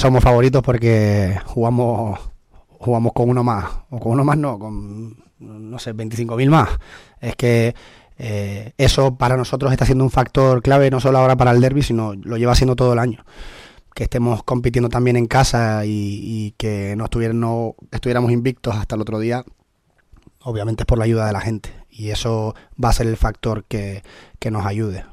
somos favoritos porque jugamos jugamos con uno más, o con uno más no, con, no sé, 25.000 más. Es que eh, eso para nosotros está siendo un factor clave, no solo ahora para el derby, sino lo lleva siendo todo el año. Que estemos compitiendo también en casa y, que no, no estuviéramos invictos hasta el otro día, obviamente es por la ayuda de la gente. Y eso va a ser el factor que, que nos ayude.